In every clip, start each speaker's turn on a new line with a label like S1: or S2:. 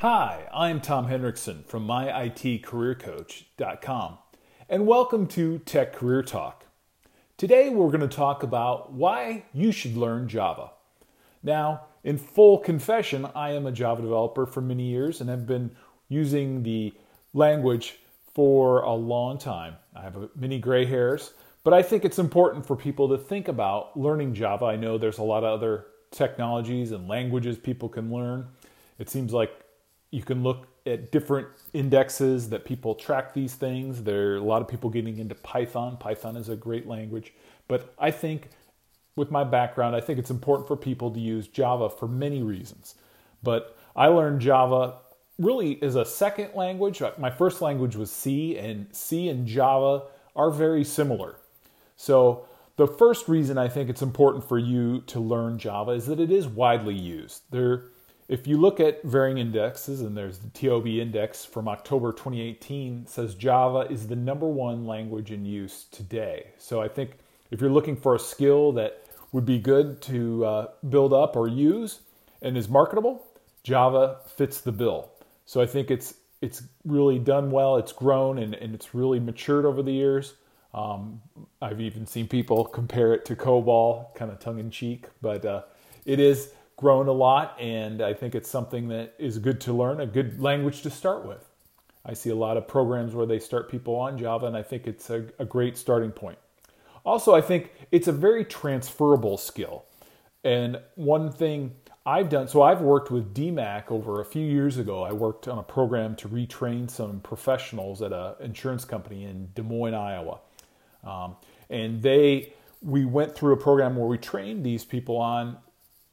S1: Hi, I'm Tom Hendrickson from myitcareercoach.com, and welcome to Tech Career Talk. Today we're going to talk about why you should learn Java. Now, in full confession, I am a Java developer for many years and have been using the language for a long time. I have many gray hairs, but I think it's important for people to think about learning Java. I know there's a lot of other technologies and languages people can learn. It seems like you can look at different indexes that people track these things. There are a lot of people getting into Python. Python is a great language. But I think, with my background, I think it's important for people to use Java for many reasons. But I learned Java really as a second language. Uh, my first language was C, and C and Java are very similar. So, the first reason I think it's important for you to learn Java is that it is widely used. There if you look at varying indexes, and there's the TIOBE index from October 2018 says Java is the number one language in use today. So I think if you're looking for a skill that would be good to uh, build up or use and is marketable, Java fits the bill. So I think it's it's really done well. It's grown and, and it's really matured over the years. Um, I've even seen people compare it to COBOL, kind of tongue in cheek, but uh, it is grown a lot, and I think it's something that is good to learn, a good language to start with. I see a lot of programs where they start people on Java, and I think it's a, a great starting point. Also, I think it's a very transferable skill. And one thing I've done, so I've worked with DMACC over a few years ago. I worked on a program to retrain some professionals at an insurance company in Des Moines, Iowa. Um, and they, we went through a program where we trained these people on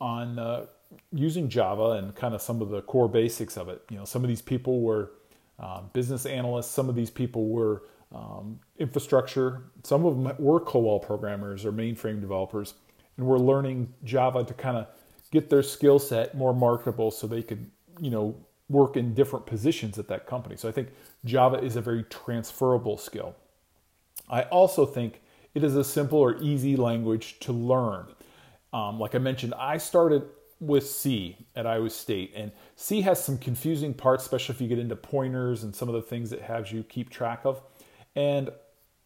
S1: on uh, using Java and kind of some of the core basics of it. You know, some of these people were uh, business analysts, some of these people were um, infrastructure, some of them were COBOL programmers or mainframe developers, and were learning Java to kind of get their skill set more marketable so they could, you know, work in different positions at that company. So I think Java is a very transferable skill. I also think it is a simple or easy language to learn. Um, like I mentioned, I started with C at Iowa State, and C has some confusing parts, especially if you get into pointers and some of the things it has you keep track of. And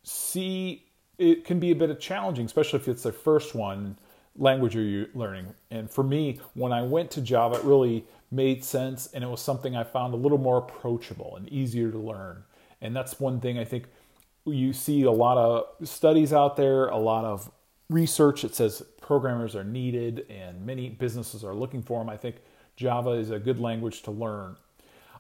S1: C, it can be a bit of challenging, especially if it's the first one language you're learning. And for me, when I went to Java, it really made sense, and it was something I found a little more approachable and easier to learn. And that's one thing I think you see a lot of studies out there, a lot of research that says programmers are needed and many businesses are looking for them. I think Java is a good language to learn.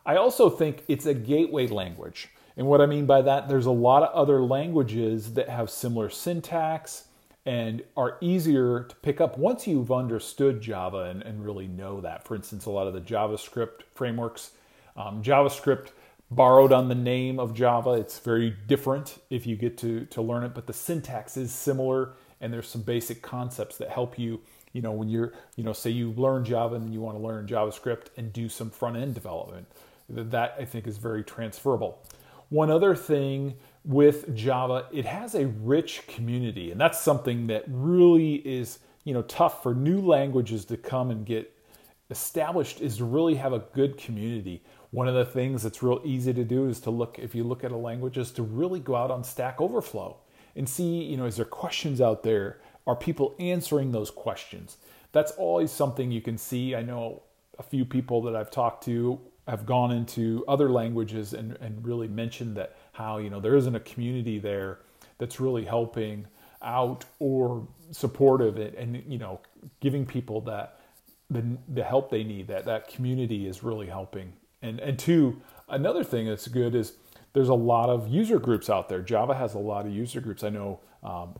S1: I also think it's a gateway language. And what I mean by that, there's a lot of other languages that have similar syntax and are easier to pick up once you've understood Java and, and really know that. For instance, a lot of the JavaScript frameworks, um, JavaScript borrowed on the name of Java. It's very different if you get to, to learn it, but the syntax is similar and there's some basic concepts that help you you know when you're you know say you learn java and you want to learn javascript and do some front end development that i think is very transferable. One other thing with java it has a rich community and that's something that really is you know tough for new languages to come and get established is to really have a good community. One of the things that's real easy to do is to look if you look at a language is to really go out on stack overflow and see, you know, is there questions out there? Are people answering those questions? That's always something you can see. I know a few people that I've talked to have gone into other languages and, and really mentioned that how, you know, there isn't a community there that's really helping out or supportive and, and you know, giving people that the, the help they need, that that community is really helping. And, and two, another thing that's good is there's a lot of user groups out there. Java has a lot of user groups. I know um,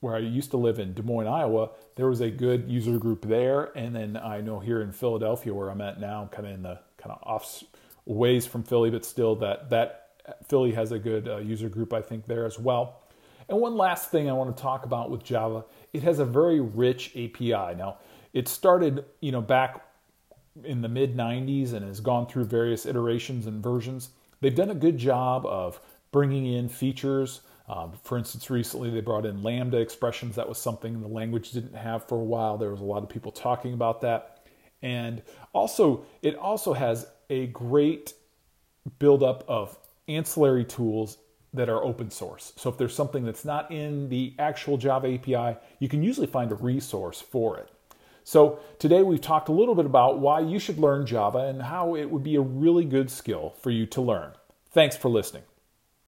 S1: where I used to live in Des Moines, Iowa, there was a good user group there. And then I know here in Philadelphia, where I'm at now, kind of in the kind of off ways from Philly, but still that that Philly has a good uh, user group, I think, there as well. And one last thing I want to talk about with Java, it has a very rich API. Now, it started, you know, back in the mid 90s and has gone through various iterations and versions. They've done a good job of bringing in features. Um, for instance, recently they brought in Lambda expressions. That was something the language didn't have for a while. There was a lot of people talking about that. And also, it also has a great buildup of ancillary tools that are open source. So if there's something that's not in the actual Java API, you can usually find a resource for it. So today we've talked a little bit about why you should learn Java and how it would be a really good skill for you to learn. Thanks for listening.